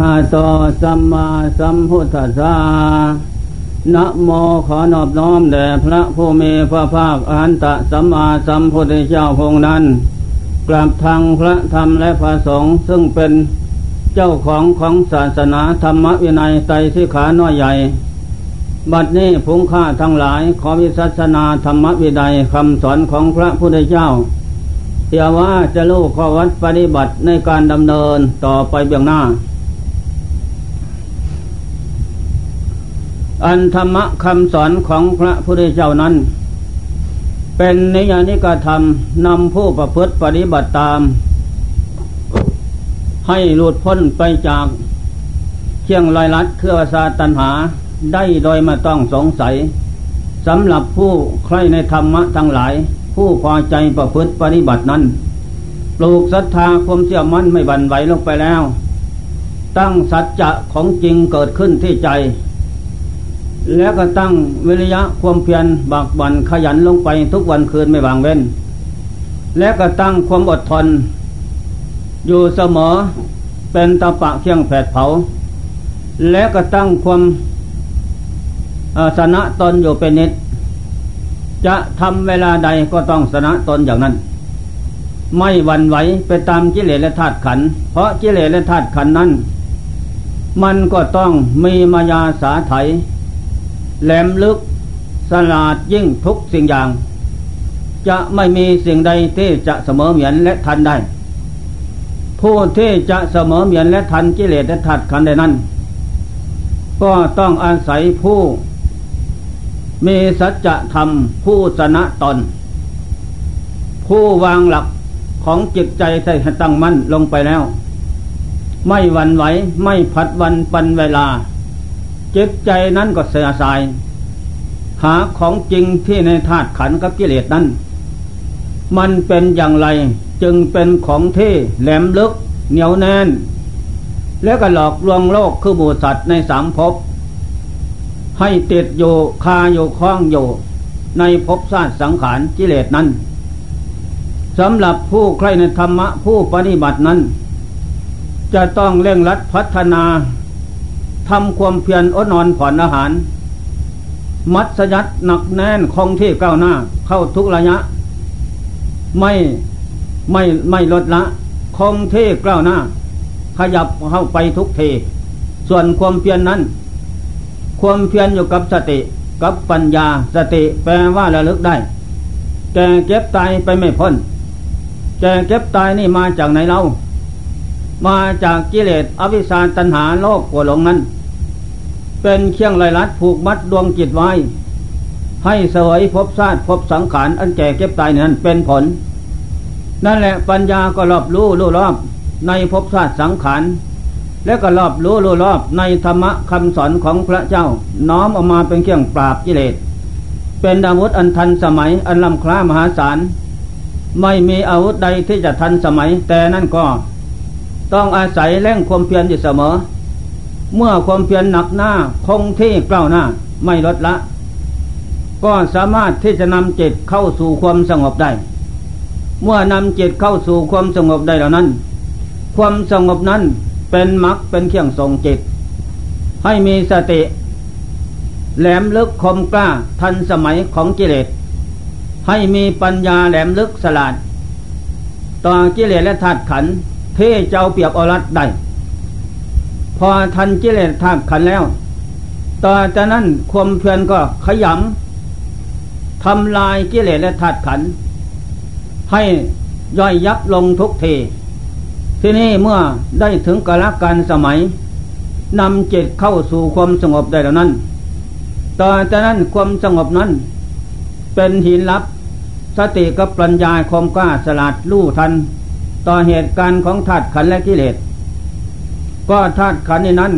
หาโตสัมมาสัมพุทธัสสะนะโมขอนอบน้อมแด่พระผู้มีพระภาคอหันตสัมมาสัมพุทธเจ้าพงนั้นกราบทางพระธรรมและพระสงฆ์ซึ่งเป็นเจ้าของของศาสนาธรรมวินัยไตรสิขาน้อยใหญ่ บัดนี้พุงค่าทั้งหลายขอวิสัชนาธรรมวินัยคำสอนของพระพุทธเจ้าเทียว่าจะลูกข้อวัดปฏิบัติในการดำเนินต่อไปเบื้องหน้า อันธรรมะคำสอนของพระพุทธเจ้านั้น เป็นนิยานิกธรรมนำผู้ประพฤติปฏิบัติตาม ให้หลุดพ้นไปจากเชียงลอยลัดเครือศาตันหาได้โดยไม่ต้องสงสัยสำหรับผู้ใครในธรรมะทั้งหลาย ผู้พอใจประพฤติปฏิบัตินั้น ปลูกศรัทธาความเชื่อมั่นไม่บันไหวลงไปแล้ว ตั้งสัจจะของจริงเกิดขึ้นที่ใจ แล้วก็ตั้งวิริยะความเพียรบากบันขยันลงไปทุกวันคืนไม่วางเว้น และก็ตั้งความอดทน อยู่เสมอเป็นตะปะเคียงแผดเผา และก็ตั้งความสนะตนอยู่เป็นนิด จะทำเวลาใดก็ต้องสนะตนอย่างนั้น ไม่หวั่นไหวไปตามกิเลสและธาตุขัน เพราะกิเลสและธาตุขันนั้น มันก็ต้องมีมายาสาไถ แหลมลึกสลาดยิ่งทุกสิ่งอย่าง จะไม่มีสิ่งใดที่จะเสมอเหมือนและทันได้ ผู้ที่จะเสมอเหมือนและทันกิเลสและธาตุขันได้นั้น ก็ต้องอาศัยผู้ มีสัจธรรมผู้สนะตน ผู้วางหลักของจิตใจใส่ตั้งมั่นลงไปแล้ว ไม่หวั่นไหวไม่ผัดวันปันเวลา จิตใจนั้นก็เสียสาย หาของจริงที่ในธาตุขันกับกิเลสนั้น มันเป็นอย่างไรจึงเป็นของที่แหลมลึกเหนียวแน่น แล้วก็หลอกลวงโลกคือบูสัตว์ในสามภพให้ติดอยู่คาอยู่คล้องอยู่ในภพชาติสังขารกิเลสนั้นสำหรับผู้ใครในธรรมะผู้ปฏิบัตินั้น จะต้องเร่งรัดพัฒนา ทำความเพียรอดนอนผ่อนอาหาร มัดสยัดหนักแน่นคงที่ก้าวหน้า เข้าทุกระยะ ไม่ไม่ไม่ลดละคงที่ก้าวหน้า ขยับเข้าไปทุกทีส่วนความเพียรนนั้น ความเพียรอยู่กับสติกับปัญญาสติแปลว่าระลึกได้แกเก็บตายไปไม่พ้นแกเก็บตายนี่มาจากไหนเรา มาจากกิเลสอวิชชาตัณหาโลกกัวหลงนั้น เป็นเครื่องไรลัดผูกมัดดวงจิตไว้ ให้เสวยพบชาติพบสังขารอันแก่เก็บตายนั้นเป็นผล นั่นแหละปัญญาก็รอบรู้รู้รอบในพบชาติสังขารและก็รอบรู้รู้รอบในธรรมะคำสอนของพระเจ้า น้อมออกมาเป็นเครื่องปราบกิเลส เป็นอาวุธอันทันสมัยอันล้ำคล้ามหาศาลไม่มีอาวุธใดที่จะทันสมัย แต่นั่นก็ ต้องอาศัยแรงความเพียรอยู่เสมอ เมื่อความเพียรหนักหน้าคงที่กล้าวหน้าไม่ลดละ ก็สามารถที่จะนำจิตเข้าสู่ความสงบได้ เมื่อนำจิตเข้าสู่ความสงบได้เหล่านั้น ความสงบนั้นเป็นมรรคเป็นเครื่องทรงจิต ให้มีสติ แหลมลึกคมกล้าทันสมัยของกิเลส ให้มีปัญญาแหลมลึกสลาด ต่อกิเลสและธาตุขันเทเจ้าเปียบอรัดได้พอทันกิเลสธาตุขันแล้ว ต่อจากนั้นความเพียรก็ขยำทำลายกิเลสและธาตุขัน ให้ย่อยยับลงทุกทีที่นี้เมื่อได้ถึงกาลการสมัยนำจิตเข้าสู่ความสงบได้แล้วนั้น ต่อจากนั้นความสงบนั้น เป็นหินลับ สติกับปัญญาความกล้าสลัดลู่ทัน ต่อเหตุการณ์ของธาตุขันและกิเลส ก็ธาตุขันนี้นั้น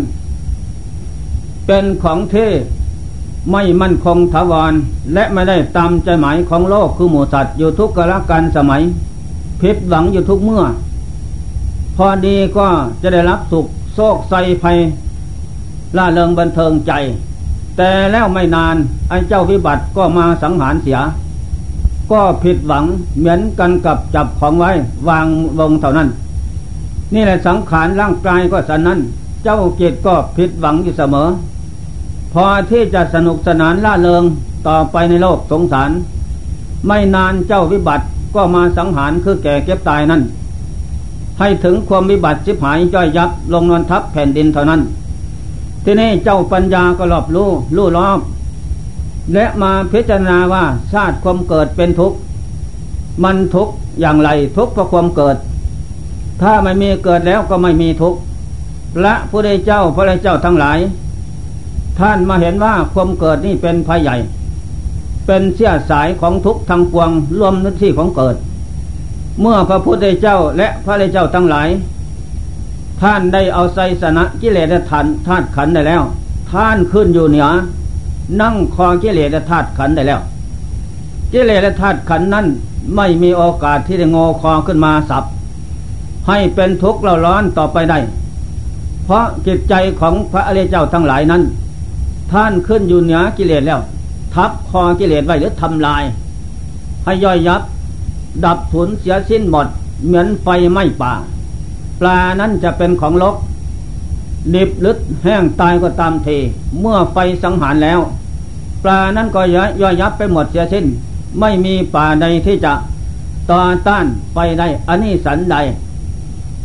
เป็นของเท่ไม่มั่นคงถาวร และไม่ได้ตามใจหมายของโลกคือหมูสัตว์อยู่ทุกกาลการสมัยผิดหวังอยู่ทุกเมื่อ พอดีก็จะได้รับสุขโศกใส่ภัยล่าเริงบันเทิงใจ แต่แล้วไม่นานไอ้เจ้าวิบัติก็มาสังหารเสีย ก็ผิดหวังเหมือนกันกับจับของไว้ วางวงเท่านั้น นี่แหละสังขารร่างกายก็สันนั้น เจ้าจิตก็ผิดหวังอยู่เสมอ พอที่จะสนุกสนานล่าเริงต่อไปในโลกสงสาร ไม่นานเจ้าวิบัติก็มาสังหารคือแก่เก็บตายนั่น ให้ถึงความวิบัติชิบหายย่อยยับลงนอนทับแผ่นดินเท่านั้น ที่นี่เจ้าปัญญาก็รอบรู้รู้รอบ และมาพิจารณาว่าชาติความเกิดเป็นทุกข์ มันทุกข์อย่างไรทุกข์เพราะความเกิด ถ้าไม่มีเกิดแล้วก็ไม่มีทุกข์พระผู้ได้เจ้าพระเจ้าทั้งหลาย ท่านมาเห็นว่าความเกิดนี่เป็นภัยใหญ่ เป็นเสี้ยสายของทุกทางปวงรวมนึกที่ของเกิด เมื่อพระพุทธเจ้าและพระเจ้าทั้งหลาย ท่านได้เอาไสสนะกิเลสทันธาตุขันได้แล้ว ท่านขึ้นอยู่เหนือ นั่งคองกิเลสธาตุขันได้แล้ว กิเลสธาตุขันนั้นไม่มีโอกาสที่จะงอคอขึ้นมาสับ ให้เป็นทุกข์เราร้อนต่อไปได้ เพราะจิตใจของพระอริยเจ้าทั้งหลายนั้น ท่านขึ้นอยู่เหนือกิเลสแล้ว ทับคอกิเลสไว้หรือทำลาย ให้ย่อยยับ ดับถุนเสียสิ้นหมด เหมือนไฟไหม้ป่า ปลานั้นจะเป็นของลก ดิบลึดแห้งตายก็ตามเท เมื่อไฟสังหารแล้ว ปลานั้นก็ย่อยยับไปหมดเสียสิ้น ไม่มีป่าใดที่จะต่อต้านไฟได้อันนี้สันใด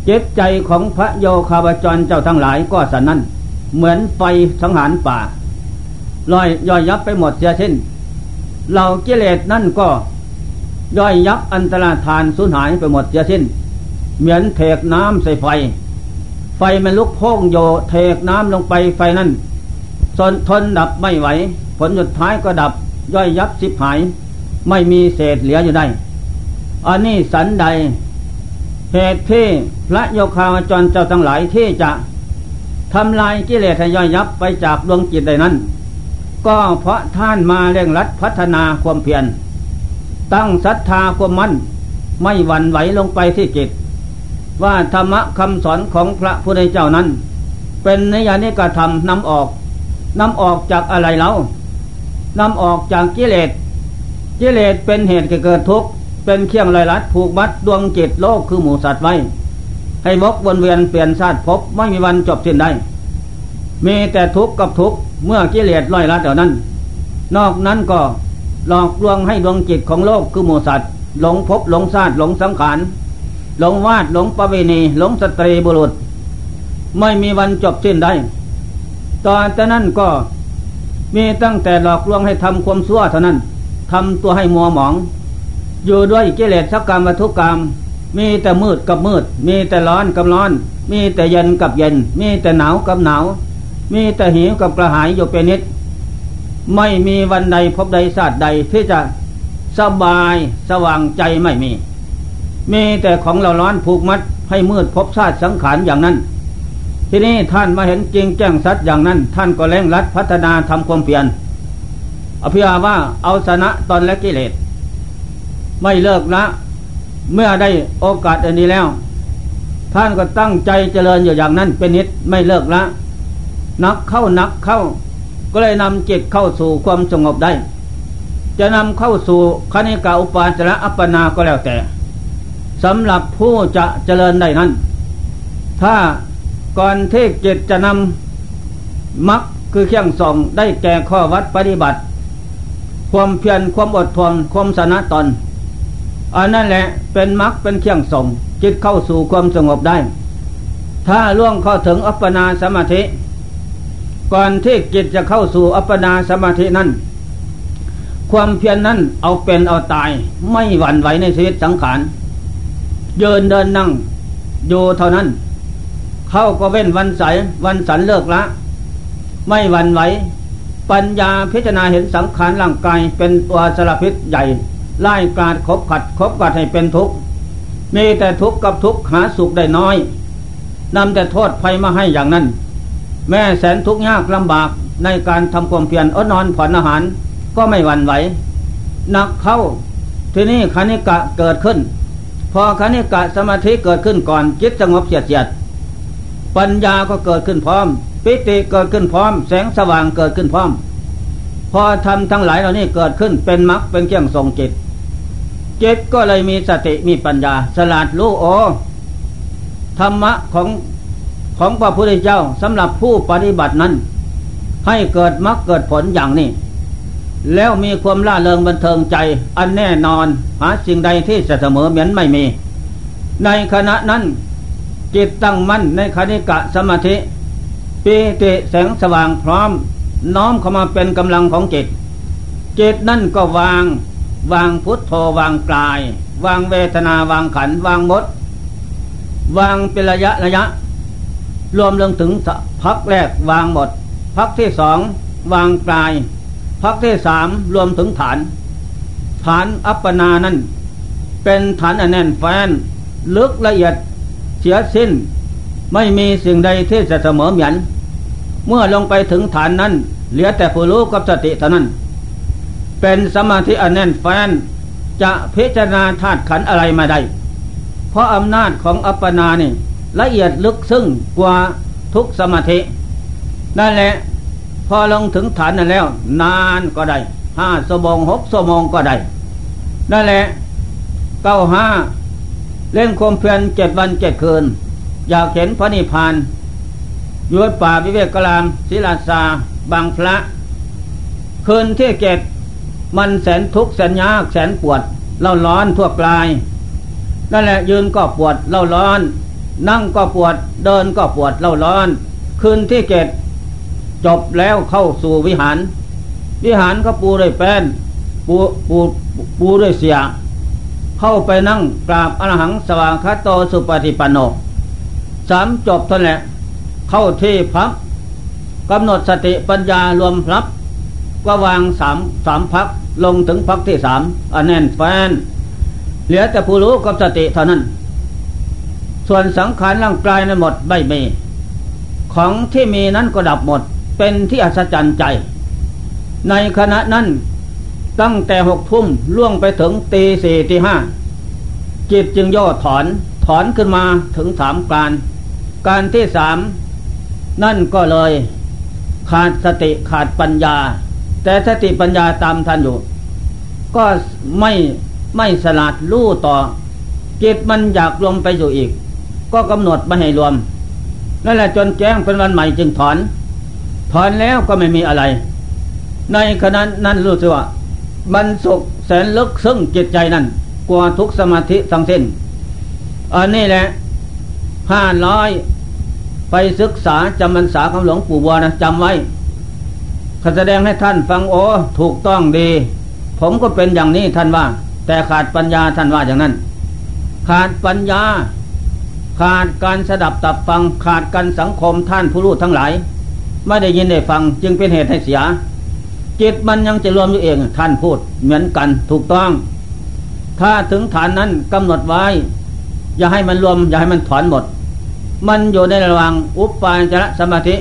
เจิตใจของพระโยคาวจรเจ้าทั้งหลายก็สันนั้น เหมือนไฟสังหารป่าลอยย่อยยับไปหมดเสียสิ้นเหล่ากิเลสนั่นก็ย่อยยับอันตรธานสูญหายไปหมดเสียสิ้น เหมือนเทกน้ำใส่ไฟ ไฟมันลุกโพงโยเทกน้ำลงไปไฟนั้นทนทนดับไม่ไหว ผลสุดท้ายก็ดับย่อยยับสิบหาย ไม่มีเศษเหลืออยู่ได้ อันนี้สันใด เหตุที่พระโยคาวจรเจ้าทั้งหลายที่จะทำลายกิเลสย่อยยับไปจากดวงจิตใดนั้น ก็เพราะท่านมาเร่งรัดพัฒนาความเพียรตั้งศรัทธาความมั่น ไม่หวั่นไหวลงไปที่จิต ว่าธรรมะคำสอนของพระพุทธเจ้านั้น เป็นนิยานิกธรรมนำออกนำออกจากอะไรแล้วนำออกจากกิเลสกิเลสเป็นเหตุเกิดทุกข์เป็นเครื่องลอยลัดผูกมัดดวงจิตโลกคือหมูสัตว์ไว้ ให้วกวนเวียนเปลี่ยนชาติพบไม่มีวันจบสิ้นได้ มีแต่ทุกข์กับทุกข์เมื่อกิเลสลอยลัดเท่านั้น นอกนั้นก็หลอกลวงให้ดวงจิตของโลกคือหมูสัตว์หลงพบหลงชาติหลงสังขาร หลงวาดหลงประเวณีหลงสตรีบุรุษ ไม่มีวันจบสิ้นได้ ตอนนั้นก็มีตั้งแต่หลอกลวงให้ทำความชั่วเท่านั้นทำตัวให้มัวหมอง อยู่ด้วยกิเลสสักกรรมวัตถุกรรม มีแต่มืดกับมืด มีแต่ร้อนกับร้อน มีแต่เย็นกับเย็น มีแต่หนาวกับหนาว มีแต่หิวกับกระหายอยู่เป็นนิด ไม่มีวันใดพบใดศาสตร์ใดที่จะสบายสว่างใจไม่มี มีแต่ของเราร้อนผูกมัดให้มืดพบชาติสังขารอย่างนั้น ทีนี้ท่านมาเห็นจริงแจ้งสัตว์อย่างนั้น ท่านก็เร่งรัดพัฒนาทำความเพียรอภิยาว่าเอาชนะตอนและกิเลส ไม่เลิกละเมื่อได้โอกาสอันนี้แล้ว ท่านก็ตั้งใจเจริญอยู่อย่างนั้นเป็นนิดไม่เลิกละ นักเข้านักเข้า ก็เลยนำจิตเข้าสู่ความสงบได้ จะนำเข้าสู่คณิกาอุปาจระอัปปนาก็แล้วแต่ สำหรับผู้จะเจริญได้นั้น ถ้าก่อนที่จิตจะนำมักคือเครื่องส่องได้แก่ข้อวัดปฏิบัติ ความเพียรความอดทนความสนะตนอันนั่นแหละเป็นมรรคเป็นเครื่องส่ง จิตเข้าสู่ความสงบได้ ถ้าล่วงเข้าถึงอัปปนาสมาธิ ก่อนที่จิตจะเข้าสู่อัปปนาสมาธินั้น ความเพียรนนั้นเอาเป็นเอาตายไม่หวั่นไหวในชีวิตสังขาร เดินเดินนั่งอยู่เท่านั้น เข้าก็เว้นวันใสวันสันเลิกละ ไม่หวั่นไหว ปัญญาพิจารณาเห็นสังขารร่างกายเป็นตัวสารพิษใหญ่ไล่กาดคบขัดคบกัดให้เป็นทุกข์มีแต่ทุกข์กับทุกข์หาสุขได้น้อยนำแต่โทษภัยมาให้อย่างนั้น แม่แสนทุกข์ยากลำบากในการทำความเพียรอดนอนผ่อนอาหารก็ไม่หวั่นไหวนักเข้าที่นี่คณิกะเกิดขึ้น พอคณิกะสมาธิเกิดขึ้นก่อนจิตสงบเฉียดเฉียดปัญญาก็เกิดขึ้นพร้อม ปิติเกิดขึ้นพร้อม แสงสว่างเกิดขึ้นพร้อม พอทำทั้งหลายเหล่านี้เกิดขึ้นเป็นมรรคเป็นเครื่องทรงจิตจิตก็เลยมีสติมีปัญญา สลาดรู้โอธรรมะของของพระพุทธเจ้าสำหรับผู้ปฏิบัตินั้น ให้เกิดมรรคเกิดผลอย่างนี้ แล้วมีความล่าเริงบันเทิงใจ อันแน่นอนหาสิ่งใดที่จะเสมอเหมือนไม่มี ในขณะนั้น จิตตั้งมั่นในคณิกะสมาธิปีติแสงสว่างพร้อม น้อมเข้ามาเป็นกำลังของจิต จิตนั่นก็วาง วางพุทโธวางกาย วางเวทนาวางขัน วางมด วางเป็นระยะระยะ รวมลงถึงพักแรกวางหมด พักที่สองวางกาย พักที่สามรวมถึงฐาน ฐานอัปปนานั้น เป็นฐานอันแน่นแฟน ลึกละเอียดเสียสิ้น ไม่มีสิ่งใดที่จะเสมอหมือนเมื่อลงไปถึงฐานนั้น เหลือแต่ผู้รู้กับสติเท่านั้น เป็นสมาธิอันแน่นแฟน จะพิจารณาธาตุขันอะไรมาได้ เพราะอำนาจของอัปปนานี่ละเอียดลึกซึ้งกว่าทุกสมาธินั่นแหละ พอลงถึงฐานนั้นแล้ว นานก็ได้ห้าสมองหกสมองก็ได้ นั่นแหละเก้าห้าเล่นคมเพียนเจ็ดวันเจ็ดคืน อยากเห็นพระนิพพานยุดป่าวิเวกกลามศิลาสาบางพระ คืนที่เจ็ดมันแสนทุกข์แสนยากแสนปวดเล่าร้อนทั่วกลาย นั่นแหละยืนก็ปวดเล่าร้อน นั่งก็ปวดเดินก็ปวดเล่าร้อน คืนที่เจ็ด จบแล้วเข้าสู่วิหาร วิหารก็ปูด้วยแป้น ปูปูปูด้วยเสีย เข้าไปนั่งกราบอรหังสว่างคาโตสุปฏิปันโนสามจบเท่านแหละเข้าที่พักกำหนดสติปัญญารวมพับ ก็วางสามสามพักลงถึงพักที่สามอันแน่นแฟน เหลือแต่ผู้รู้กับสติเท่านั้น ส่วนสังขารร่างกายนั้นหมดไม่มี ของที่มีนั้นก็ดับหมด เป็นที่อัศจรรย์ใจ ในขณะนั้นตั้งแต่หกทุ่มล่วงไปถึงตีสี่ตีห้าจิตจึงย่อถอนถอนขึ้นมาถึงสามการ การที่สามนั่นก็เลยขาดสติขาดปัญญา แต่สติปัญญาตามทันอยู่ ก็ไม่ไม่สลาดรู้ต่อ จิตมันอยากรวมไปอยู่อีก ก็กำหนดไม่ให้รวมนั่นแหละจนแจ้งเป็นวันใหม่จึงถอน ถอนแล้วก็ไม่มีอะไร ในขณะนั้นรู้สึกว่ามันสุขแสนลึกซึ้งจิตใจนั้น กว่าทุกสมาธิทั้งสิ้น อันนี้แหละห้าร้อยไปศึกษาจำพรรษาของหลวงปู่บัวนะจำไว้ขาแสดงให้ท่านฟังโอ้ถูกต้องดี ผมก็เป็นอย่างนี้ท่านว่า แต่ขาดปัญญาท่านว่าอย่างนั้น ขาดปัญญา ขาดการสดับตับฟังขาดการสังคมท่านผู้รู้ทั้งหลาย ไม่ได้ยินได้ฟัง จึงเป็นเหตุให้เสีย จิตมันยังจะรวมอยู่เองท่านพูดเหมือนกันถูกต้อง ถ้าถึงฐานนั้นกำหนดไว้ อย่าให้มันรวม อย่าให้มันถอนหมด มันอยู่ในระหว่างอุปปาจระสมาธิ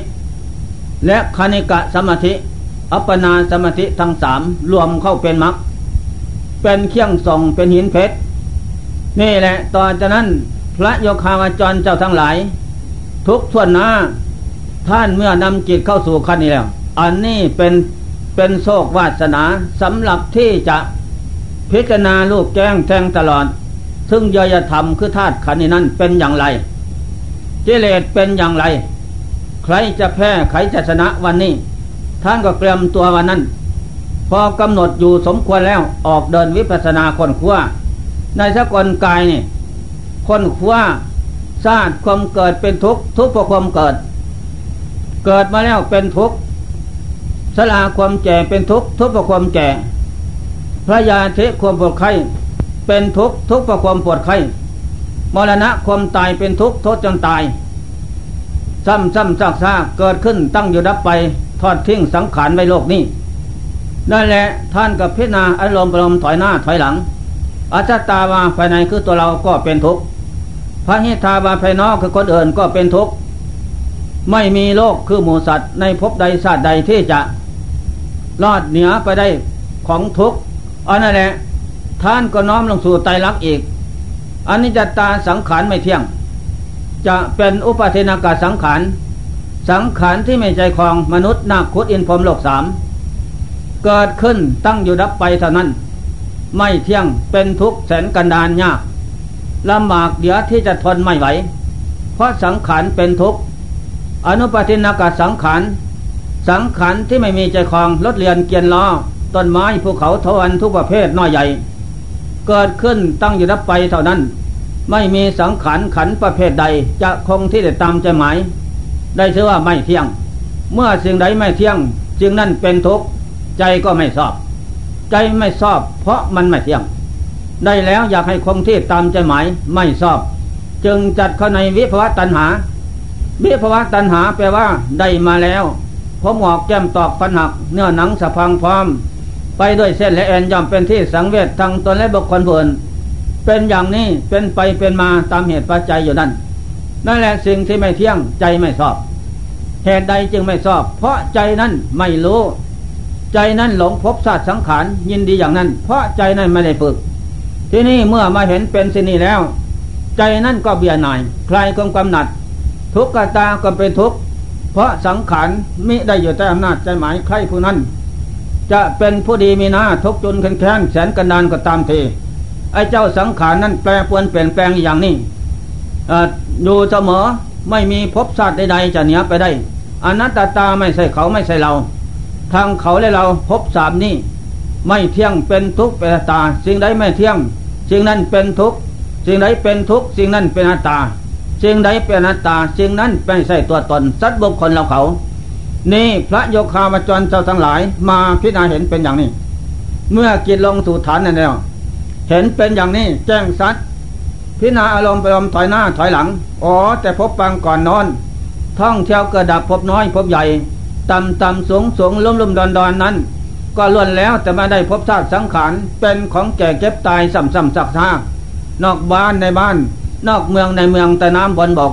และคณิกะสมาธิ อัปปนาสมาธิทั้งสามรวมเข้าเป็นมรรคเป็นเคียงส่องเป็นหินเพชรนี่แหละต่อจากนั้นพระโยคาวาจรเจ้าทั้งหลาย ทุกท่วนหน้า ท่านเมื่อนำจิตเข้าสู่ขั้นนี้แล้ว อันนี้เป็นเป็นโชควาสนาสำหรับที่จะพิจารณาลูกแจ้งแทงตลอด ซึ่งยยธรรมคือธาตุขันนี้นั้นเป็นอย่างไรกิเลสเป็นอย่างไร ใครจะแพ้ใครจะชนะวันนี้ ท่านก็เตรียมตัววันนั้น พอกำหนดอยู่สมควรแล้วออกเดินวิปัสสนาคนขั้วในสกลกายนี่คนขั้วสร้างความเกิดเป็นทุกข์ทุกข์เพราะความเกิด เกิดมาแล้วเป็นทุกข์สลาความแก่เป็นทุกข์ทุกข์เพราะความแก่พระยาเทความปวดไข้เป็นทุกข์ทุกข์เพราะความปวดไข้มรณะความตายเป็นทุกข์โทษจนตาย ซ้ำซ้ำซากซากเกิดขึ้นตั้งอยู่ดับไปทอดทิ้งสังขารไว้โลกนี้นั่นแหละท่านกับพิจารณาอารมณ์ปรมถอยหน้าถอยหลังอัจตาวาภายในคือตัวเราก็เป็นทุกข์พระหิทาวาภายนอกคือคนอื่นก็เป็นทุกข์ ไม่มีโลกคือหมูสัตว์ในภพใดชาติใดที่จะรอดเหนือไปได้ของทุกข์อันนั่นแหละท่านก็น้อมลงสู่ไตรลักษณ์อีกอันนี้จะตาสังขารไม่เที่ยง จะเป็นอุปาเทนากาสังขารสังขารที่ไม่ใจคลองมนุษย์นาคุดอินพรมโลกสามเกิดขึ้นตั้งอยู่ดับไปเท่านั้น ไม่เที่ยงเป็นทุกข์แสนกันดานยากลำบากเดี๋ยวที่จะทนไม่ไหว เพราะสังขารเป็นทุกข์ อนุปทินากาสังขารสังขารที่ไม่มีใจคลองรถเรียนเกียนล้อต้นไม้ภูเขาทวันทุกประเภทน้อยใหญ่ เกิดขึ้นตั้งอยู่รับไปเท่านั้น ไม่มีสังขารขันประเภทใดจะคงที่จะตามใจหมาย ได้ชื่อว่าไม่เที่ยง เมื่อสิ่งใดไม่เที่ยง จึงนั่นเป็นทุกข์ใจก็ไม่ชอบ ใจไม่ชอบ เพราะมันไม่เที่ยง ได้แล้วอยากให้คงที่ตามใจหมายไม่ชอบ จึงจัดเข้าในวิภวตัณหา วิภวะตัณหาแปลว่าได้มาแล้วผมหอกแก้มตอกฟันหัก เนื้อหนังสะพังพร้อม ไปด้วยเส้นและแอนย่อมเป็นที่สังเวชทางตนและบุคคลอื่นเป็นอย่างนี้เป็นไปเป็นมาตามเหตุปัจจัยอยู่นั่นนั่นแหละสิ่งที่ไม่เที่ยงใจไม่ชอบ เหตุใดจึงไม่ชอบ เพราะใจนั้นไม่รู้ ใจนั้นหลงพบศาสตร์สังขารยินดีอย่างนั้น เพราะใจนั้นไม่ได้ฝึก ที่นี่เมื่อมาเห็นเป็นสินี้แล้ว ใจนั้นก็เบียหน่าย คลายความกำหนัด ทุกขตาก็เป็นทุกข์เพราะสังขารมิได้อยู่ใต้อำนาจใจหมายใครผู้นั้น จะเป็นผู้ดีมีหน้าทุกจนแค้นแสนกันดานก็ตามทีไอ้เจ้าสังขารนั้นแปรปวนเปลี่ยนแปลงอย่างนี้อยู่เสมอไม่มีภพชาติใดๆจะเหนียไปได้อนัตตาไม่ใช่เขาไม่ใช่เรา ทางเขาและเราพบสามนี้ ไม่เที่ยงเป็นทุกข์เป็นตา สิ่งใดไม่เที่ยง สิ่งนั้นเป็นทุกข์สิ่งใดเป็นทุกข์สิ่งนั้นเป็นอนัตตา สิ่งใดเป็นอนัตตาสิ่งนั้นเป็นใช่ตัวตนสัตว์บุคคลเราเขา นี่พระโยคาวจรเจ้าทั้งหลายมาพิจารณาเห็นเป็นอย่างนี้ เมื่อกิจลงสู่ฐานนั่นแล้วเห็นเป็นอย่างนี้แจ้งสัตว์พิจารณาอารมณ์ไปลมถอยหน้าถอยหลังอ๋อแต่พบปังก่อนนอน ท่องเที่ยวกระดับพบน้อยพบใหญ่ต่ำต่ำสูงสูงลุ่มลุ่มดอนดอนนั้น ก็ล้วนแล้วแต่มาได้พบธาตุสังขารเป็นของแก่เก็บตายสัมสัมสักซากนอกบ้านในบ้าน นอกเมืองในเมืองแต่น้ำบนบก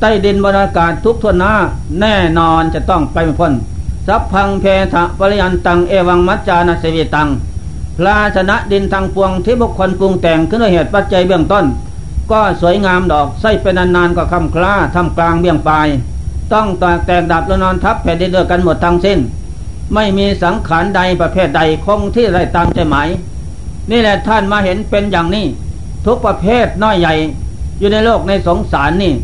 ใต้ดินบรรยากาศทุกทวนหน้า แน่นอนจะต้องไปพ้นสัพพังเพทะปริยันตังเอวังมัจจานาเสวิตังพลาชนะดินทางปวงที่บุคคลปรุงแต่งขึ้นด้วยเหตุปัจจัยเบื้องต้น ก็สวยงามดอกใส่เป็นนานๆก็คำคล้าทำกลางเบี้ยงปลาย ต้องแตกแตกดับแล้วนอนทับแผ่นดินเดียวกันหมดทั้งสิ้น ไม่มีสังขารใดประเภทใดคงที่ไรตามใจหมาย นี่แหละท่านมาเห็นเป็นอย่างนี้ ทุกประเภทน้อยใหญ่ อยู่ในโลกในสงสารนี่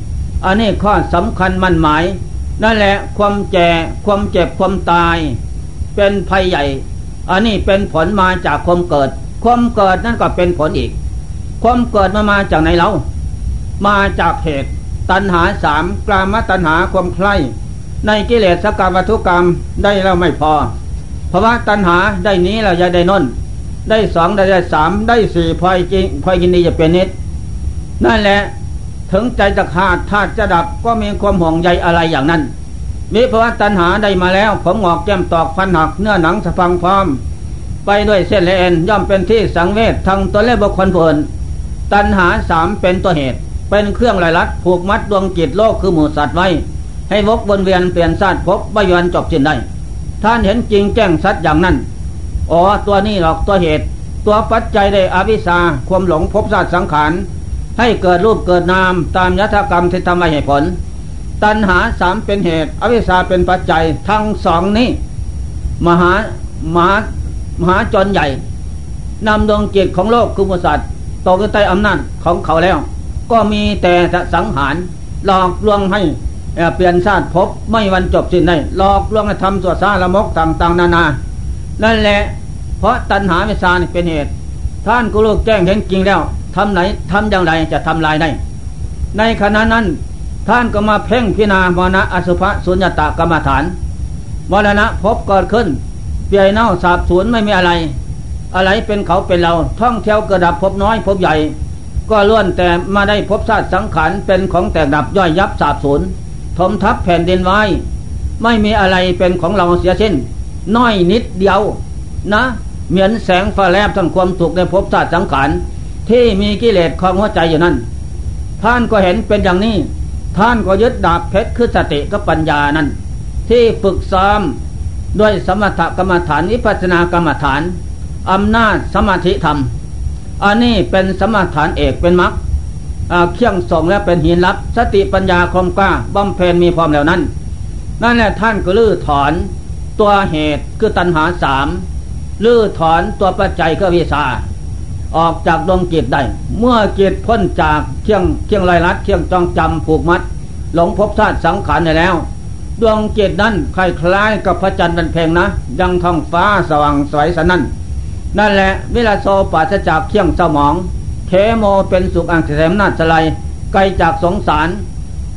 อันนี้ข้อสำคัญมั่นหมาย นั่นแหละความแก่ความเจ็บความตาย เป็นภัยใหญ่ อันนี้เป็นผลมาจากความเกิด ความเกิดนั่นก็เป็นผลอีก ความเกิดมามาจากไหนเรามาจากเหตุตัณหาสามกลามตัณหาความใคร่ในกิเลสกรรมวัตถุกรรมได้แล้วไม่พอ เพราะว่าตัณหาได้นี้เราจะได้นนได้สองได้สามได้สี่พอยจริงพอยินดีจะเป็นนิด นั่นแหละ ถึงใจจะขาดธาตุจะดับก็มีความห่วงใยอะไรอย่างนั้นมีภาวะตัณหาได้มาแล้วผมหอกแก้มตอกฟันหักเนื้อหนังสะพังพร้อม ไปด้วยเส้นและเอ็นย่อมเป็นที่สังเวชทางตัวเล็บุคคลผู้อื่นตัณหาสามเป็นตัวเหตุ เป็นเครื่องลายลัดผูกมัดดวงจิตโลกคือหมูสัตว์ไว้ ให้วกวนเวียนเปลี่ยนชาติพบไม่ยอนจบสิ้นได้ ท่านเห็นจริงแจ้งสัตว์อย่างนั้นอ๋อตัวนี้หรอกตัวเหตุ ตัวปัจจัยได้อวิชาความหลงพบชาติสังขาร ให้เกิดรูปเกิดนามตามยถากรรมที่ทำให้ผล ตัณหาสามเป็นเหตุ อวิชชาเป็นปัจจัยทั้งสองนี้ มหามหามหาจนใหญ่นำดวงจิตของโลกคือมุสัตว์ตกใต้อำนาจของเขาแล้ว ก็มีแต่สังหาร หลอกลวงให้เปลี่ยนชาติพบไม่วันจบสิ้นได้หลอกลวงให้ทำสัวซาละมกต่างๆ นานา นั่นแหละ เพราะตัณหาวิชาเป็นเหตุ ท่านกุลูกแจ้งเห็นจริงแล้ว ทำไหนทำอย่างไรจะทำลายได้ ในขณะนั้นท่านก็มาเพ่งพิณามรณะอสุภะสุญญตากรรมฐานมรณะพบเกิดขึ้น เปียเน่าสาบสูญไม่มีอะไร อะไรเป็นเขาเป็นเราท่องเที่ยวกระดับพบน้อยพบใหญ่ ก็ล้วนแต่มาได้พบชาติสังขารเป็นของแตกดับย่อยยับสาบสูญถมทับแผ่นดินไว้ ไม่มีอะไรเป็นของเราเสียเช่น น้อยนิดเดียวนะ เหมือนแสงฟ้าแลบทั้งความสุขในภพชาติสังขาร ที่มีกิเลสคลองหัวใจอยู่นั้น ท่านก็เห็นเป็นอย่างนี้ ท่านก็ยึดดาบเพชรคือสติกับปัญญานั้น ที่ฝึกซ้อมด้วยสมถกรรมฐานวิปัสนากรรมฐานอำนาจสมาธิธรรม อันนี้เป็นสมถานเอกเป็นมรรคเคี่ยงส่งและเป็นหินลับ สติปัญญาคมกล้าบำเพ็ญมีพร้อมแล้วนั้น นั่นแหละท่านก็ลื้อถอนตัวเหตุคือตัณหาสามลื้อถอนตัวปัจจัยก็วิชา ออกจากดวงจิตได้ เมื่อจิตพ้นจากเที่ยงเที่ยงลายลัดเที่ยงจองจำผูกมัด หลงพบชาติสังขารได้แล้ว ดวงจิตนั้นคล้ายๆกับพระจันทร์เป็นเพลงนะ ยังท้องฟ้าสว่างสวยสนั่นนั่นแหละเวลาโซปัสจากเคี่ยงสมองเทโมเป็นสุขอังเสมนาสลยไกลจากสงสาร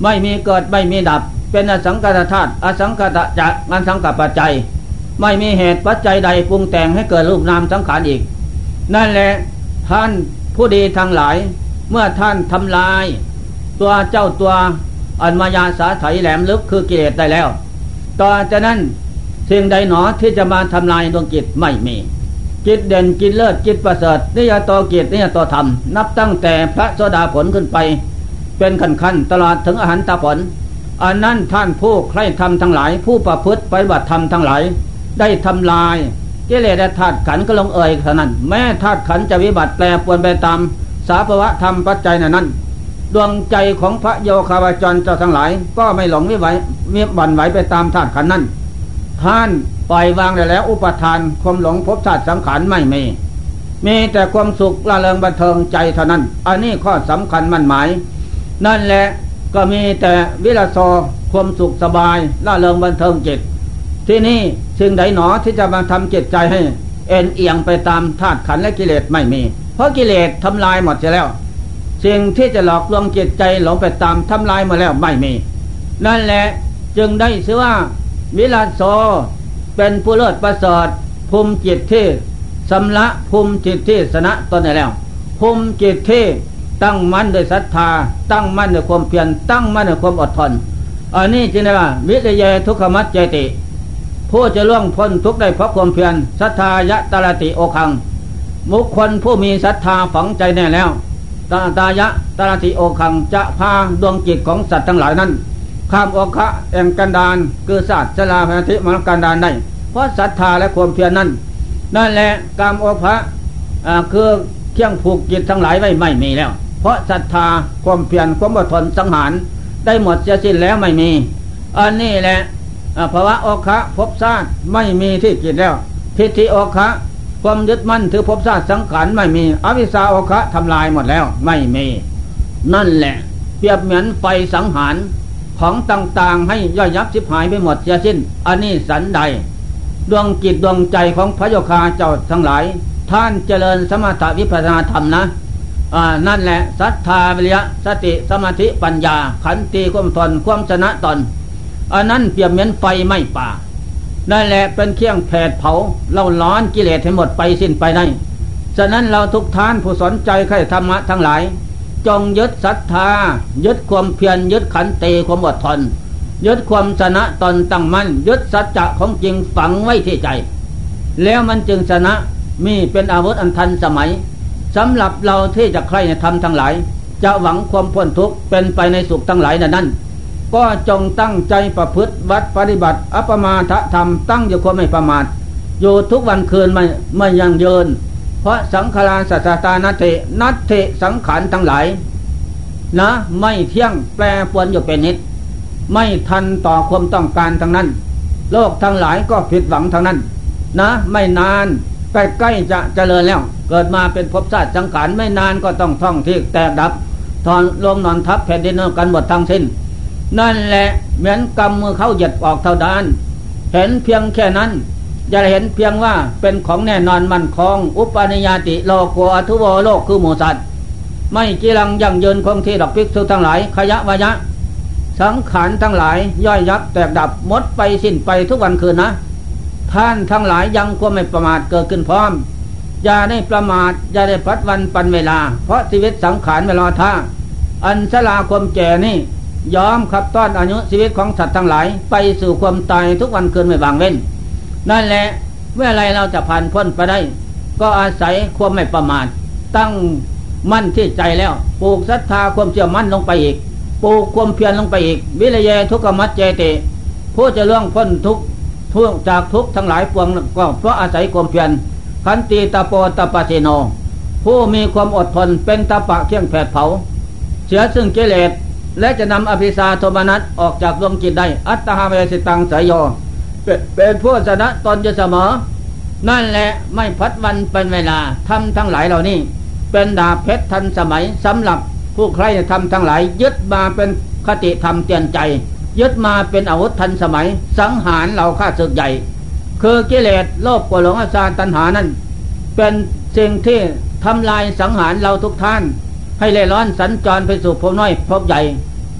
ไม่มีเกิดไม่มีดับ เป็นอสังกัตธาตุอสังกัตจะงานสังกัปัจจัย ไม่มีเหตุปัจจัยใดปรุงแต่งให้เกิดรูปนามสังขารอีก นั่นแหละ ท่านผู้ดีทั้งหลาย เมื่อท่านทำลาย ตัวเจ้าตัวอันมายาสาไถแหลมลึกคือกิเลสได้แล้ว ต่อจากนั้นสิ่งใดหนอที่จะมาทำลายดวงจิตไม่มีจิตเด่นจิตเลิศจิตประเสริฐนิยตโกิจนิยตธรรม นับตั้งแต่พระโสดาผลขึ้นไป เป็นขั้นขั้นตลอดถึงอาหารตาผล อันนั้นท่านผู้ใคร่ธรรมทั้งหลาย ผู้ประพฤติปฏิบัติธรรมทั้งหลาย ได้ทำลาย กิเลสธาตุขันก็ลงเอ่ยเท่านั้น แม้ธาตุขันจะวิบัติแปรปวนไปตามสาภวะธรรมปัจจัยนั้น ดวงใจของพระโยคาวจรเจ้าทั้งหลาย ก็ไม่หลงไม่ไหวไม่บันไหวไปตามธาตุขันนั้น ท่านปล่อยวางได้แล้วอุปทานความหลงภพชาติสังขารไม่มีมีแต่ความสุขละเริงบันเทิงใจเท่านั้น อันนี้ข้อสำคัญมั่นหมาย นั่นแหละก็มีแต่วิลาโซความสุขสบายละเริงบันเทิงจิต ที่นี่สิ่งใดหนอที่จะมาทำจิตใจให้ เอ็นเอียงไปตามธาตุขันและกิเลสไม่มี เพราะกิเลสทำลายหมดจะแล้ว สิ่งที่จะหลอกลวงจิตใจหลงไปตามทำลายมาแล้วไม่มี นั่นแหละจึงได้ชื่อว่า วิลาโซเป็นผู้เลิศประเสริฐภูมิจิตที่สำละภูมิจิตที่สนะตนได้แล้วภูมิจิตที่ตั้งมั่นด้วยศรัทธา ตั้งมั่นด้วยความเพียรตั้งมั่นด้วยความอดทนอันนี้จึงเรียกว่า วิทยาทุกขมัจเจติ ผู้จะล่วงพ้นทุกได้เพราะความเพียรศรัทธายะตระติโอคังบุคคลผู้มีศรัทธาฝังใจแน่แล้วตาตายะตระติโอคังจะพาดวงจิตของสัตว์ทั้งหลายนั้นข้ามอกคะแองกันดานคือศาสตร์ชลาพนธิมรกันดานได้เพราะศรัทธาและความเพียรนั้นนั่นแหละกามอกพระคือเครื่องผูกจิตทั้งหลายไว้ไม่มีแล้ว เพราะศรัทธาความเพียรความอดทนสังหารได้หมดเสียสิ้นแล้วไม่มี อันนี้แหละ ภาวะอคะภพชาติไม่มีที่จิตแล้วทิฏฐิอคะความยึดมั่นถือภพชาติสังขารไม่มีอวิชชาอคะทำลายหมดแล้วไม่มี นั่นแหละ เปรียบเหมือนไฟสังหารของต่างๆให้ย่อยยับสิบหายไปหมดเสียสิ้น อันนี้สันใด ดวงจิตดวงใจของพระโยคาเจ้าทั้งหลาย ท่านเจริญสมถวิปัสนาธรรมนะอ่านั่นแหละศรัทธาวิริยะสติสมาธิปัญญาขันติความทนความชนะตน อันนั้นเปรียบเหมือนไฟไหม้ป่านั่นแหละเป็นเครื่องแผดเผา เราร้อนกิเลสให้หมดไปสิ้นไปได้ ฉะนั้นเราทุกท่านผู้สนใจใครธรรมะทั้งหลาย จงยึดศรัทธา ยึดความเพียรยึดขันติความอดทน ยึดความชนะตนตั้งมั่นยึดสัจจะของจริงฝังไว้ที่ใจ แล้วมันจึงชนะมีเป็นอาวุธอันทันสมัยสำหรับเราที่จะใครในธรรมทั้งหลาย จะหวังความพ้นทุกข์เป็นไปในสุขทั้งหลายนั้น ก็จงตั้งใจประพฤติวัดปฏิบัติ อัปมาทธรรมตั้งอยู่ความไม่ประมาทอยู่ทุกวันคืนไม่ไม่ยังเยิน เพราะสังขารสัตตานัตเถนัตเถสังขารทั้งหลาย นะ ไม่เที่ยงแปรปวนอยู่เป็นนิด ไม่ทันต่อความต้องการทั้งนั้น โลกทั้งหลายก็ผิดหวังทั้งนั้น นะ ไม่นานใกล้ๆจะเจริญแล้ว เกิดมาเป็นภพชาติสังขารไม่นานก็ต้องท่องที่แตกดับ ทอนลงนอนทับแผ่นดินกันหมดทั้งสิ้น นั่นแหละเหมือนกำมือเข้าหยียดออกเท่าดานเห็นเพียงแค่นั้นจะเห็นเพียงว่าเป็นของแน่นอนมันคองอุปนิยติโลกโกอทุโวโลกคือหมูสัตว์ไม่กีรังยั่งยืนคงที่ดอกพิกษุทั้งหลายขยะวยะ สังขารทั้งหลายย่อยยับแตกดับหมดไปสิ้นไปทุกวันคืนนะ ท่านทั้งหลายยังควรไม่ประมาทเกิดขึ้นพร้อม อย่าได้ประมาทอย่าได้พัดวันปันเวลา เพราะชีวิตสังขารไม่รอท่าอันสลาความแก่นี่ ยอมขับต้อนอายุชีวิตของสัตว์ทั้งหลาย ไปสู่ความตายทุกวันคืนไม่บางเว้น นั่นแหละเมื่อไรเราจะผ่านพ้นไปได้ ก็อาศัยความไม่ประมาทตั้งมั่นที่ใจแล้วปลูกศรัทธาความเชื่อมั่นลงไปอีกปลูกความเพียรลงไปอีก วิริยทุกขมัจเจติผู้จะล่วงพ้นทุกทุกจากทุกทั้งหลายปวงก็เพราะอาศัยความเพียรขันติตาโปตาปเิโน ผู้มีความอดทนเป็นตาปะเคี่ยงแผดเผาเสียซึ่งกิเลส และจะนำอภิสาโทมนัสออกจากดวงจิตได้ อัตตาเวสิตังสายโยเป็นผู้ชนะตนจะเสมอ นั่นแหละไม่พัดวันเป็นเวลาทำทั้งหลายเหล่านี้ เป็นดาเพชรทันสมัยสำหรับผู้ใครทำทั้งหลาย ยึดมาเป็นคติธรรมเตือนใจ ยึดมาเป็นอาวุธทันสมัย สังหารเราฆ่าศึกใหญ่ คือกิเลสโลภกวหลงอาชาตัณหานั้น เป็นสิ่งที่ทำลายสังหารเราทุกท่าน ให้เล่ร้อนสัญจรไปสู่ภพน้อยภพใหญ่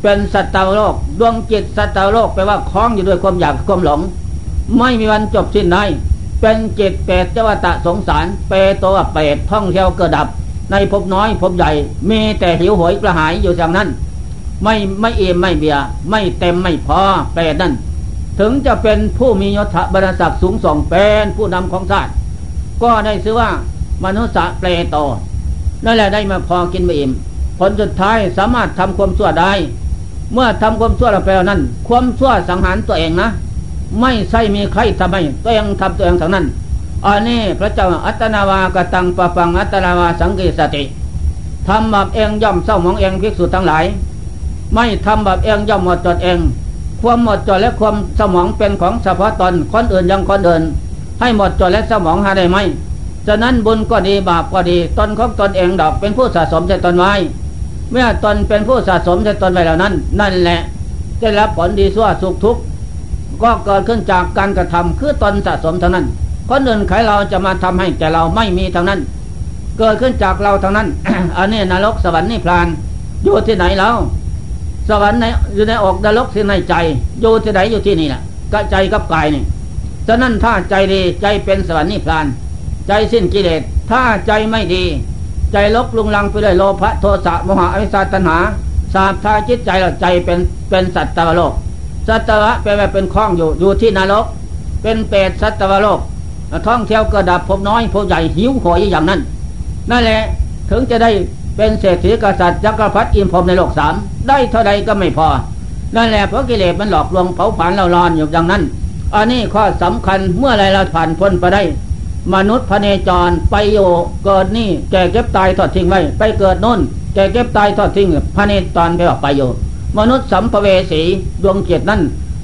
เป็นสัตว์โลก ดวงจิตสัตว์โลกแปลว่าคล้องอยู่ด้วยความอยากความหลง ไม่มีวันจบสิ้นได้เป็นจิตเปรตเจวตะสงสาร เปตัวเปรตท่องเที่ยวเกิดดับ ในภพน้อยภพใหญ่ มีแต่หิวโหยกระหายอยู่อย่างนั้น ไม่ไม่เอมไม่เบีย ไม่เต็มไม่พอเปรตนั่นถึงจะเป็นผู้มียศบรรศักดิ์สูงส่งเป็นผู้นำของชาติก็ได้ชื่อว่ามนุษย์เปรตโต นั่นแหละได้มาพอกินไม่อิ่มผลสุดท้ายสามารถทำความชั่วได้ เมื่อทำความชั่วเราไปแล้วนั้น ความชั่วสังหารตัวเองนะ ไม่ใช่มีใครทำให้ตัวเองทำตัวเองทั้งนั้นอันนี้พระเจ้าอัตนาวากตังปะปังอัตนาวาสังเกสติทำแบบเองย่อมเศร้าหมองเองภิกษุทั้งหลาย ไม่ทำแบบเองย่อมหมดจดเอง ความหมดจดและความสมองเป็นของเฉพาะตนคนอื่นยังคนอื่น ให้หมดจดและสมองหาได้ไหม ฉะนั้นบุญก็ดีบาปก็ดีตนของตนเองดอกเป็นผู้สะสมใจตนไว้ เมื่อตนเป็นผู้สะสมใจตนไว้แล้วนั้น นั่นแหละจะรับผลดีสั่วสุขทุกข์ก็เกิดขึ้นจากการกระทำคือตนสะสมเท่านั้นคนอื่นใครเราจะมาทำให้แต่เราไม่มีท่านั้น เกิดขึ้นจากเราท่านั้น อันนี้นรกสวรรค์นิพพาน อยู่ที่ไหนแล้วสวรรค์ในอยู่ในอกนรกที่ในใจ อยู่ที่ไหนอยู่ที่นี่แหละก็ใจกับกายนี่ฉะนั้นถ้าใจดีใจเป็นสวรรค์นิพพาน ใจสิ้นกิเลส ถ้าใจไม่ดี ใจลบลุงลังไปด้วยโลภะโทสะโมหะอวิชชาตัณหาสาบทาจิตใจเราใจเป็นเป็นสัตว์ตวโลก สัตวะแปลว่าเป็นคล้องอยู่อยู่ที่นรก เป็นเปรตสัตวโลกท่องเที่ยวกระดับพบน้อยพบใหญ่หิวโหยอย่างนั้น นั่นแหละถึงจะได้เป็นเศรษฐีกษัตริย์จักรพรรดิอิมพรมในโลกสามได้เท่าใดก็ไม่พอ นั่นแหละเพราะกิเลสมันหลอกลวงเผาผลาญเราลอนอยู่อย่างนั้น อันนี้ข้อสำคัญเมื่อไรเราผ่านพ้นไปได้ มนุษย์พเนจรไปโยเกิดนี่แก่เก็บตายทอดทิ้งไว้ ไปเกิดน้นแก่เก็บตายทอดทิ้งพเนจรไปออกไปโยมนุษย์สัมภเวสีดวงเกียรตินั่น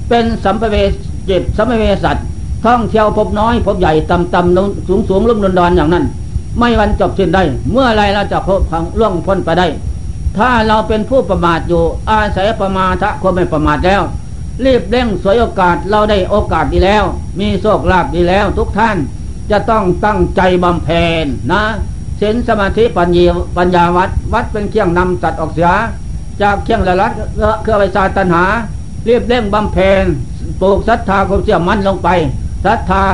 เป็นสัมภเวจิตสัมภเวสัตว์ท่องเที่ยวพบน้อย พบใหญ่ต่ำต่ำสูงสูงลุ่มดอนดอนอย่างนั้น ไม่วันจบสิ้นได้ เมื่อไรเราจะพบพังล่วงพ้นไปได้ ถ้าเราเป็นผู้ประมาทอยู่ อาศัยประมาทะความไม่ประมาทแล้ว รีบเร่งสวยโอกาสเราได้โอกาสดีแล้ว มีโชคลาภดีแล้วทุกท่าน จะต้องตั้งใจบำเพ็ญนะศีลสมาธิปัญญาปัญญาวัด วัดเป็นเครื่องนำสัตว์ออกเสีย จากเครื่องละลัดเครือไวชาตัญหา เรียบเร่งบำเพ็ญปลูกศรัทธาความเชื่อมั่นลงไปศรัทธา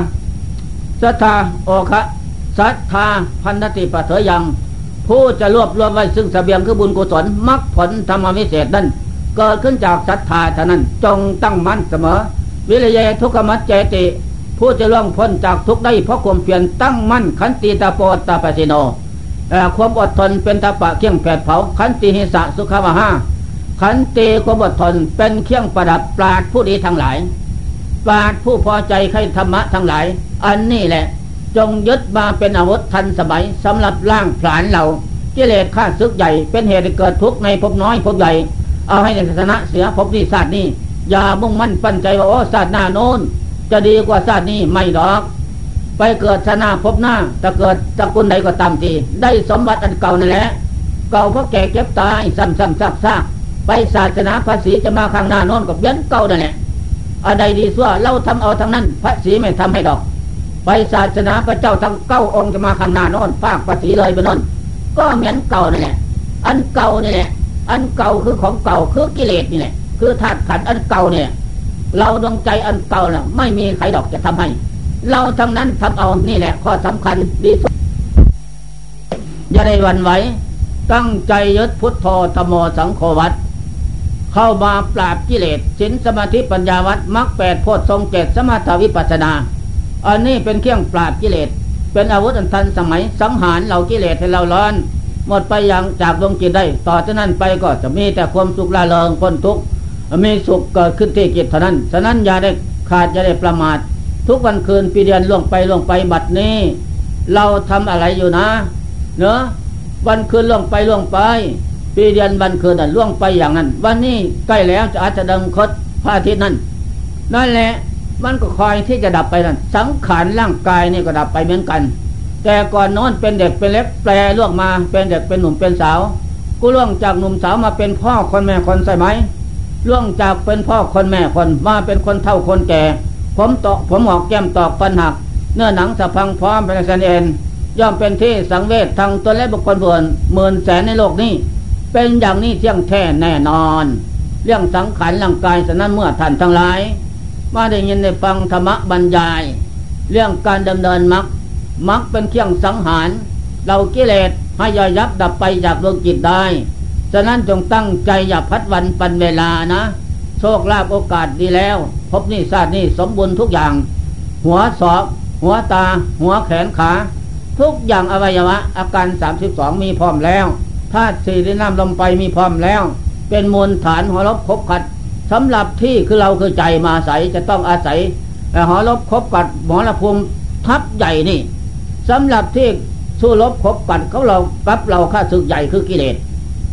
ศรัทธาโอคะศรัทธาพันธติปัเถยัง ผู้จะรวบรวมไว้ซึ่งสเสบียงคือบุญกุศลมรรคผลธรรมวิเศษนั้นเกิดขึ้นจากศรัทธาเท่านั้นจงตั้งมั่นเสมอ วิริยะทุกขมัจเจติ ผู้จะล่วงพ้นจากทุกได้เพราะความเพียรตั้งมั่นขันติตาโปตาปสิโนความอดทนเป็นตาปะเคี่ยงแผดเผาขันติหิสะสุขามหาขันติความอดทนเป็นเครื่องประดับปราดผู้ดีทั้งหลาย ปราดผู้พอใจใครธรรมะทั้งหลาย อันนี้แหละ จงยึดมาเป็นอาวุธทันสมัยสำหรับล่างผลาญเรากิเลสข้าศึกใหญ่เป็นเหตุเกิดทุกข์ในภพน้อยภพใหญ่เอาให้ในศาสนาเสียภพนี้ศาสตร์นี้อย่ามุ่งมั่นปั้นใจว่าโอ้ศาสตร์หน้าโน้น จะดีกว่าศาตร์นี้ไม่หรอก ไปเกิดชนะพบหน้าถ้าเกิดตะกุลใดก็ตามทีได้สมบัติอันเก่านั่นแหละเก่าเพราะแก่เก็บตายซ้ำซ้ำซากซากไปศาสนาภาษีจะมาข้างหน้านอนกับยันเก่านั่นแหละอะไรดีสั่วเราทำเอาทั้งนั้นภาษีไม่ทำให้ดอก ไปศาสนาพระเจ้าทั้งเก้าองค์จะมาข้างหน้านอนภาคภาษีเลยไปนอนก็เหมือนเก่านั่นแหละอันเก่านี่แหละอันเก่าคือของเก่าคือกิเลสนี่แหละคือธาตุขันอันเก่าเนี่ย เราดวงใจอันเก่าน่ะ ไม่มีใครดอกจะทำให้ เราทั้งนั้นทำเอานี่แหละ ข้อสำคัญดีสุดอย่าได้วันไหวตั้งใจยึดพุทโธธโมสังโฆวัดเข้ามาปราบกิเลสสินสมาธิปัญญาวัดมรรคแปดโพชทรงเจตสมาธวิปัสนา อันนี้เป็นเครื่องปราบกิเลสเป็นอาวุธอันทันสมัยสังหารเหล่ากิเลสให้เราร้อน หมดไปอย่างจากดวงจิตได้ ต่อจากนั้นไปก็จะมีแต่ความสุขละเลงพ้นทุกข์ มีสุขเกิดขึ้นที่จิตเท่านั้น ฉะนั้นอย่าได้ขาดอย่าได้ประมาท ทุกวันคืนปีเดือนล่วงไปล่วงไปบัดนี้ เราทำอะไรอยู่นะ เนอะวันคืนล่วงไปล่วงไป ปีเดือนวันคืนนั่นล่วงไปอย่างนั้น วันนี้ใกล้แล้วจะอาจจะดังคดพระอาทิตย์นั่นนั่นแหละมันก็คอยที่จะดับไปนั่นสังขารร่างกายนี่ก็ดับไปเหมือนกัน แต่ก่อนนอนเป็นเด็กเป็นเล็กแปลล่วงมาเป็นเด็กเป็นหนุ่มเป็นสาว กูล่วงจากหนุ่มสาวมาเป็นพ่อคนแม่คนใช่ไหม ล่วงจากเป็นพ่อคนแม่คนมาเป็นคนเท่าคนแก่ ผมตอกผมหอกแก้มตอกฟันหัก เนื้อหนังสะพังพร้อมเป็นสันเอ็นย่อมเป็นที่สังเวชทางตัวและบุคคลเพื่อนหมื่นแสนในโลกนี้ เป็นอย่างนี้เที่ยงแท้แน่นอน เรื่องสังขารร่างกายฉะนั้นเมื่อท่านทั้งหลายมาได้ยินได้ฟังธรรมบรรยาย เรื่องการดำเนินมรรคมรรคเป็นเครื่องสังหาร เรากิเลสให้ย่อยยับดับไปจากดวงจิตได้ ฉะนั้นจงตั้งใจอย่าพัดวันปันเวลานะ โชคลาภโอกาสดีแล้ว พบนี่ชาตินี่สมบูรณ์ทุกอย่าง หัวศอก หัวตา หัวแขนขา ทุกอย่างอวัยวะ อาการ 32 มีพร้อมแล้วธาตุสี่ดินน้ำลมไปมีพร้อมแล้ว เป็นมูลฐานหัวลบคบขัดสำหรับที่คือเราคือใจมาอาศัยจะต้องอาศัยหอลบคบกัดหมอละภูมิทับใหญ่นี่สำหรับที่สู้ลบคบกัดเขาเรากับเราข้าศึกใหญ่คือกิเลส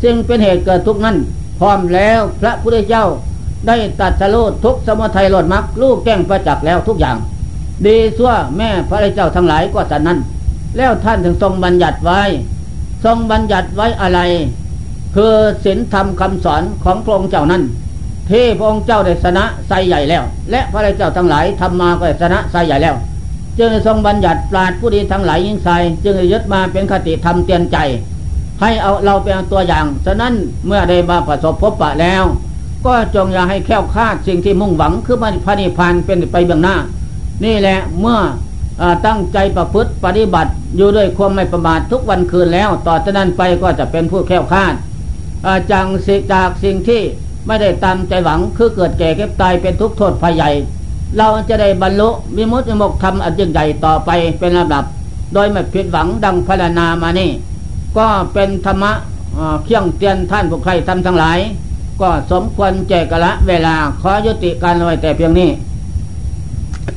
ซึ่งเป็นเหตุเกิดทุกนั้น พร้อมแล้วพระพุทธเจ้า ได้ตัดสโลทุกสมุทัยหลดมักลูกแก้งประจักษ์แล้วทุกอย่าง ดีสั่วแม่พระเจ้าทั้งหลายก็สันนั้น แล้วท่านถึงทรงบัญญัติไว้ ทรงบัญญัติไว้อะไร คือศีลธรรมคำสอนของพระองค์เจ้านั้นที่พระองค์เจ้าได้สนะไซใหญ่แล้ว และพระเจ้าทั้งหลายทำมาก็ได้สนะไซใหญ่แล้ว จึงทรงบัญญัติปราดผู้ดีทั้งหลายยิ่งไซจึงยึดมาเป็นคติธรรมเตือนใจ ให้เอาเราเป็นตัวอย่าง ฉะนั้นเมื่อได้มาประสบพบปะแล้ว ก็จงอย่าให้แค้วคาดสิ่งที่มุ่งหวังคือพระนิพพานเป็นไปเบื้องหน้า นี่แหละเมื่ออตั้งใจประพฤติปฏิบัติอยู่ด้วยความไม่ประมาททุกวันคืนแล้ว ต่อจากนั้นไปก็จะเป็นผู้แค้วคาดจังสิจากสิ่งที่ไม่ได้ตามใจหวังคือเกิดแก่เก็บตายเป็นทุกข์โทษภัยใหญ่ เราจะได้บรรลุวิมุตติมกธรรมอันยิ่งใหญ่ต่อไปเป็นลำดับ โดยไม่ผิดหวังดังพรรณนามานี่ ก็เป็นธรรมะเคี่ยงเตียนท่านผู้ใครทำทั้งหลาย ก็สมควรแจกละเวลาขอยุติการไว้แต่เพียงนี้